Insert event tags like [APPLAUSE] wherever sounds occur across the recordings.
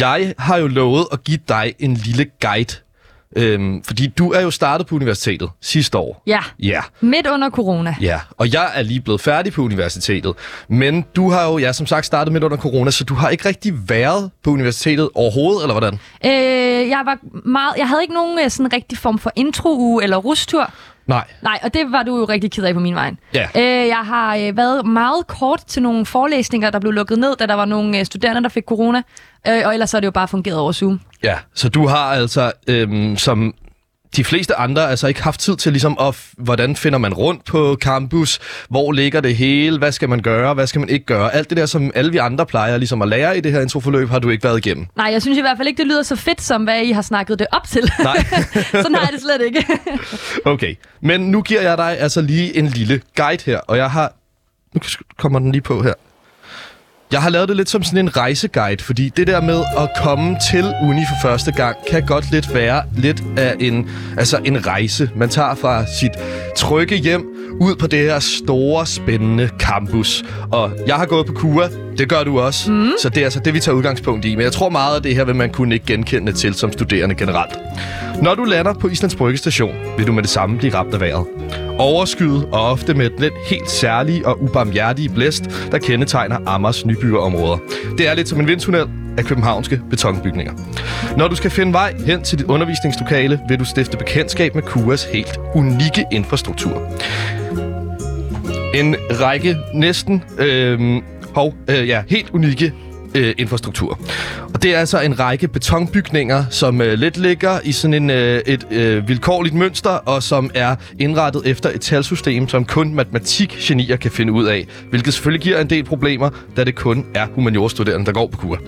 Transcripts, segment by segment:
Jeg har jo lovet at give dig en lille guide. Øhm, fordi du er jo startet på universitetet sidste år. Ja, Ja. midt under corona. Ja, og jeg er lige blevet færdig på universitetet. Men du har jo, ja, som sagt, startet midt under corona, så du har ikke rigtig været på universitetet overhovedet, eller hvordan? Øh, jeg var meget, jeg havde ikke nogen øh, sådan rigtig form for intro eller rustur. Nej. Nej, og det var du jo rigtig ked af på min vej. Ja. Øh, jeg har øh, været meget kort til nogle forelæsninger, der blev lukket ned, da der var nogle øh, studerende, der fik corona. Øh, og ellers så er det jo bare fungeret over Zoom. Ja, så du har altså, øhm, som de fleste andre, altså ikke haft tid til ligesom, at, hvordan finder man rundt på campus, hvor ligger det hele, hvad skal man gøre, hvad skal man ikke gøre. Alt det der, som alle vi andre plejer ligesom at lære i det her introforløb, har du ikke været igennem. Nej, jeg synes i hvert fald ikke, det lyder så fedt, som hvad I har snakket det op til. Nej. [LAUGHS] [LAUGHS] Sådan har jeg det slet ikke. Okay, men nu giver jeg dig altså lige en lille guide her, og jeg har... Nu kommer den lige på her. Jeg har lavet det lidt som sådan en rejseguide, fordi det der med at komme til uni for første gang, kan godt lidt være lidt af en, altså en rejse. Man tager fra sit trygge hjem ud på det her store, spændende campus. Og jeg har gået på KUA, det gør du også. Mm. Så det er altså det, vi tager udgangspunkt i. Men jeg tror meget af det her vil man kunne ikke genkende til som studerende generelt. Når du lander på Islands Brygge station, vil du med det samme blive ramt af vejret. Overskyet og ofte med den helt særlige og ubarmhjertige blæst, der kendetegner Amers nybyggerområder. Det er lidt som en vindtunnel af københavnske betonbygninger. Når du skal finde vej hen til dit undervisningslokale, vil du stifte bekendtskab med KUAs helt unikke infrastruktur. En række næsten øh, hov, øh, ja, helt unikke øh, infrastruktur. Og det er altså en række betonbygninger, som øh, lidt ligger i sådan en, øh, et øh, vilkårligt mønster, og som er indrettet efter et talsystem, som kun matematikgenier kan finde ud af, hvilket selvfølgelig giver en del problemer, da det kun er humaniorstuderende, der går på kur.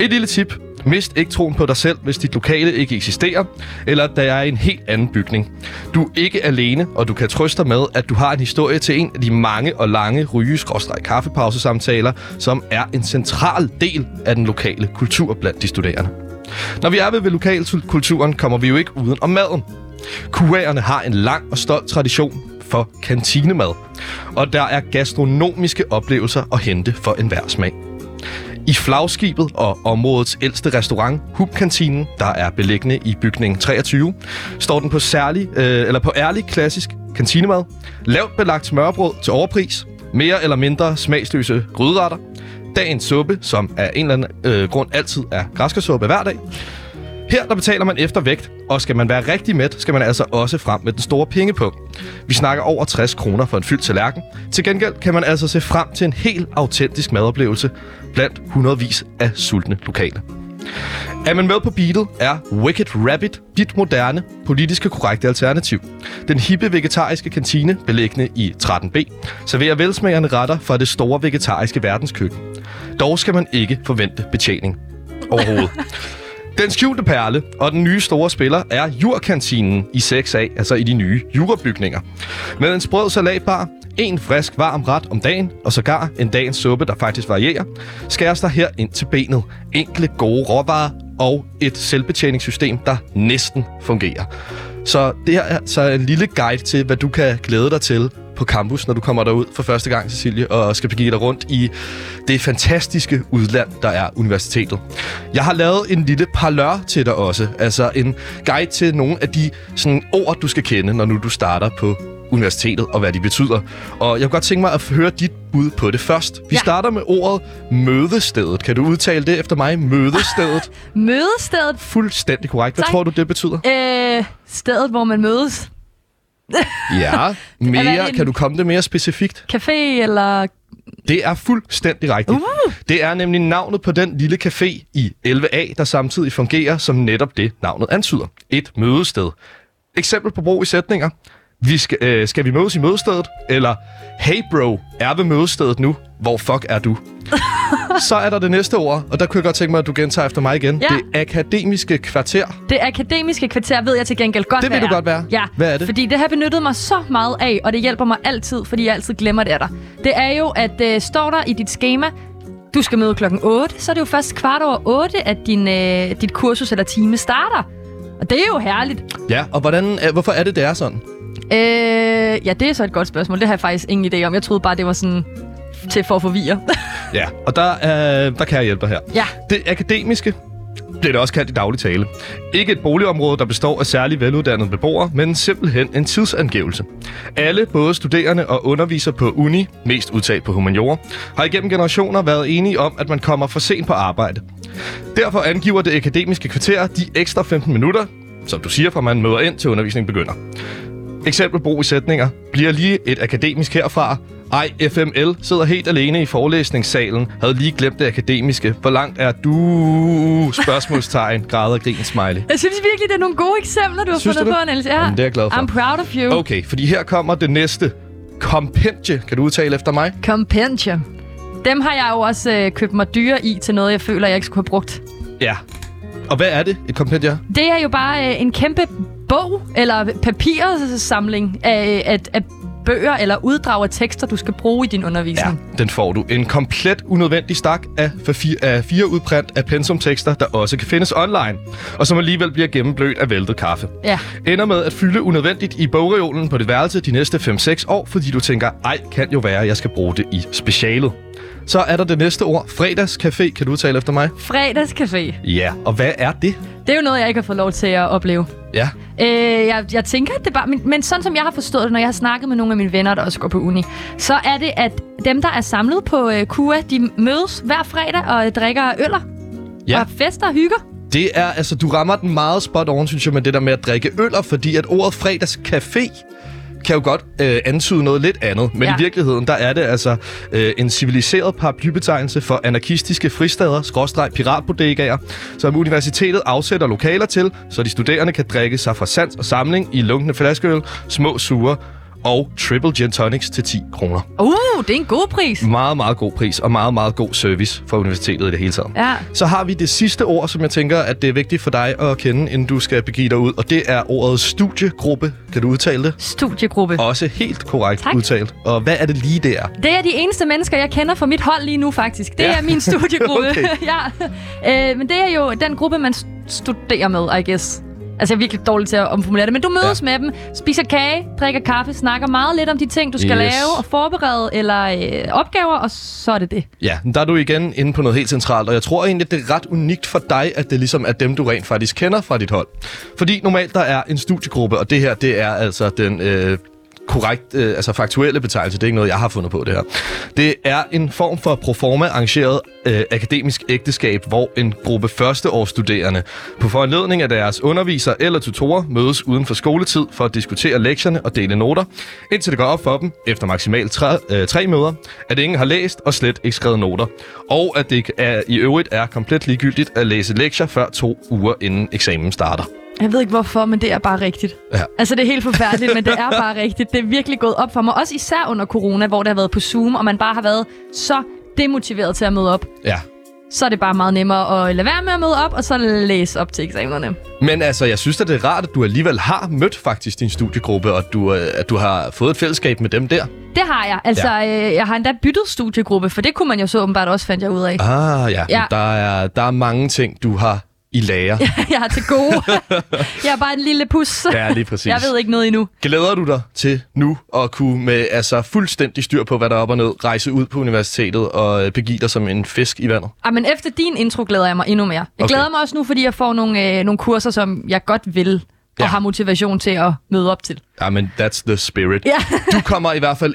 Et lille tip. Mist ikke troen på dig selv, hvis dit lokale ikke eksisterer, eller der er en helt anden bygning. Du er ikke alene, og du kan trøste dig med, at du har en historie til en af de mange og lange ryge kaffepausesamtaler, som er en central del af den lokale kultur blandt de studerende. Når vi er ved, ved lokalkulturen, kommer vi jo ikke uden om maden. QA'erne har en lang og stolt tradition for kantinemad, og der er gastronomiske oplevelser at hente for enhver smag. I flagskibet og områdets ældste restaurant, Hubkantinen, der er beliggende i bygning 23, står den på særlig, øh, eller på ærlig klassisk kantinemad, lavt belagt smørbrød til overpris, mere eller mindre smagsløse gryderetter, dagens suppe, som af en eller anden øh, grund altid er græskarsuppe hver dag. Her der betaler man efter vægt, og skal man være rigtig mæt, skal man altså også frem med den store pengepung. Vi snakker over 60 kroner for en fyldt tallerken. Til gengæld kan man altså se frem til en helt autentisk madoplevelse blandt hundredvis af sultne lokale. Er man med på beatet, er Wicked Rabbit dit moderne, politiske korrekte alternativ. Den hippe vegetariske kantine, beliggende i 13B, serverer velsmagende retter fra det store vegetariske verdenskøkken. Dog skal man ikke forvente betjening overhovedet. Den skjulte perle og den nye store spiller er Jurkantinen i 6A, altså i de nye jurabygninger. Med en sprød salatbar, en frisk varm ret om dagen, og sågar en dagens suppe, der faktisk varierer, skæres der her ind til benet. Enkle, gode råvarer og et selvbetjeningssystem, der næsten fungerer. Så det her er så en lille guide til, hvad du kan glæde dig til på campus, når du kommer derud for første gang, Cecilie, og skal begive dig rundt i det fantastiske udland, der er universitetet. Jeg har lavet en lille parlør til dig også, altså en guide til nogle af de sådan, ord, du skal kende, når nu du starter på universitetet, og hvad de betyder. Og jeg kunne godt tænke mig at høre dit bud på det først. Vi Ja. starter med ordet mødestedet. Kan du udtale det efter mig? Mødestedet. [LAUGHS] Mødestedet. Fuldstændig korrekt. Hvad Tak. tror du, det betyder? Øh, stedet, hvor man mødes. Ja, [LAUGHS] mere. en- Kan du komme det mere specifikt? Café eller... Det er fuldstændig rigtigt. Uh. Det er nemlig navnet på den lille café i 11A, der samtidig fungerer som netop det, navnet antyder. Et mødested. Eksempel på brug i sætninger. Vi skal, øh, skal vi mødes i mødestedet? Eller, hey bro, er ved mødestedet nu? Hvor fuck er du? [LAUGHS] Så er der det næste ord, og der kunne jeg godt tænke mig, at du gentager efter mig igen. Ja. Det akademiske kvarter. Det akademiske kvarter ved jeg til gengæld godt, Det hvad du godt, er. Ja, Hvad er det? fordi det har benyttet mig så meget af, og det hjælper mig altid, fordi jeg altid glemmer det af dig. Det er jo, at øh, står der i dit schema, du skal møde klokken 8, så er det jo først kvart over 8, at din, øh, dit kursus eller time starter. Og det er jo herligt. Ja, og hvordan, øh, hvorfor er det, det er sådan? Øh, ja, det er så et godt spørgsmål. Det har jeg faktisk ingen idé om. Jeg troede bare, det var sådan til for at forvirre. [LAUGHS] Ja, og der, øh, der kan jeg hjælpe dig her. ja. Det akademiske, bliver det også kaldt i daglig tale. Ikke et boligområde, der består af særligt veluddannede beboere, men simpelthen en tidsangivelse. Alle, både studerende og undervisere på uni, mest udtalt på humaniora, har igennem generationer været enige om, at man kommer for sent på arbejde. Derfor angiver det akademiske kvarter de ekstra 15 minutter, som du siger, fra man møder ind til undervisningen begynder. Eksempelbrug i sætninger. Bliver lige et akademisk herfra. Ej, FML sidder helt alene i forelæsningssalen. Havde lige glemt det akademiske. Hvor langt er du? Spørgsmålstegn. Græder grin smiley. Jeg synes virkelig, det er nogle gode eksempler, du har Synes fundet du på? Niels. Ja. Jamen, det er jeg glad for. I'm proud of you. Okay, fordi her kommer det næste. Kompendie. Kan du udtale efter mig? Compendium. Dem har jeg jo også øh, købt mig dyre i til noget, jeg føler, jeg ikke skulle have brugt. Ja. Og hvad er det, et kompendie er? Det er jo bare øh, en kæmpe bog, eller papirsamling af, af, af bøger eller uddrag af tekster, du skal bruge i din undervisning. Den får du. En komplet unødvendig stak af, af fire udprint af pensumtekster, der også kan findes online, og som alligevel bliver gennemblødt af væltet kaffe. Ja. Ender med at fylde unødvendigt i bogreolen på dit værelse de næste 5-6 år, fordi du tænker, ej, kan jo være, at jeg skal bruge det i specialet. Så er der det næste ord, fredagscafé. Kan du udtale efter mig? Fredagscafé. Ja, og hvad er det? Det er jo noget, jeg ikke har fået lov til at opleve. Ja, Øh, jeg, jeg tænker, at det bare... Men, men sådan som jeg har forstået det, når jeg har snakket med nogle af mine venner, der også går på uni, så er det, at dem, der er samlet på øh, KUA, de mødes hver fredag og drikker øller. Ja. Og fester og hygger. det er, altså, du rammer den meget spot on, synes jeg, med det der med at drikke øller, fordi at ordet fredagscafé kan jo godt øh, antyde noget lidt andet. Men Ja. i virkeligheden, der er det altså øh, en civiliseret paraplybetegnelse for anarkistiske fristader, skråstreg piratbodegaer, som universitetet afsætter lokaler til, så de studerende kan drikke sig fra sans og samling i lunkne flaskeøl, små sure og triple gin tonics til 10 kroner. Uh, det er en god pris. Meget, meget god pris og meget, meget god service for universitetet i det hele taget. Ja. Så har vi det sidste ord, som jeg tænker, at det er vigtigt for dig at kende, inden du skal begive dig ud. Og det er ordet studiegruppe. Kan du udtale det? Studiegruppe. Også helt korrekt Tak. udtalt. Og hvad er det lige der? Det er de eneste mennesker, jeg kender fra mit hold lige nu, faktisk. Det Ja. er min studiegruppe. [LAUGHS] Okay. [LAUGHS] ja. øh, men det er jo den gruppe, man st- studerer med, I guess. Altså, jeg er virkelig dårlig til at omformulere det. Men du mødes ja. med dem, spiser kage, drikker kaffe, snakker meget lidt om de ting, du skal Yes. lave og forberede, eller øh, opgaver, og så er det det. Ja, der er du igen inde på noget helt centralt, og jeg tror egentlig, at det er ret unikt for dig, at det ligesom er dem, du rent faktisk kender fra dit hold. Fordi normalt der er en studiegruppe, og det her, det er altså den øh, korrekt, øh, altså faktuelle betegnelse. Det er ikke noget, jeg har fundet på det her. Det er en form for proforma arrangeret øh, akademisk ægteskab, hvor en gruppe førsteårsstuderende på foranledning af deres underviser eller tutorer mødes uden for skoletid for at diskutere lektierne og dele noter, indtil det går op for dem, efter maksimalt tre, øh, tre møder, at ingen har læst og slet ikke skrevet noter, og at det er, i øvrigt er komplet ligegyldigt at læse lektier før to uger inden eksamen starter. Jeg ved ikke hvorfor, men det er bare rigtigt. Ja. Altså, det er helt forfærdeligt, men det er bare [LAUGHS] rigtigt. Det er virkelig gået op for mig. Også især under corona, hvor det har været på Zoom, og man bare har været så demotiveret til at møde op. Ja. Så er det bare meget nemmere at lade være med at møde op, og så læse op til eksamenerne. Men altså, jeg synes at det er rart, at du alligevel har mødt faktisk din studiegruppe, og at du, øh, at du har fået et fællesskab med dem der. Det har jeg. Altså, ja. øh, jeg har endda byttet studiegruppe, for det kunne man jo så åbenbart også, fandt jeg ud af. Ah. Ja. ja. Der, er, der er mange ting, du har i lager. [LAUGHS] jeg har til gode. [LAUGHS] jeg er bare en lille pus. Ja, lige præcis. Jeg ved ikke noget endnu. Glæder du dig til nu at kunne med altså, fuldstændig styr på, hvad der er op og ned, rejse ud på universitetet og øh, begive dig som en fisk i vandet? Ah, men efter din intro glæder jeg mig endnu mere. Jeg Okay. glæder mig også nu, fordi jeg får nogle, øh, nogle kurser, som jeg godt vil og Ja. har motivation til at møde op til. Ja, men that's the spirit. Ja. du kommer i hvert fald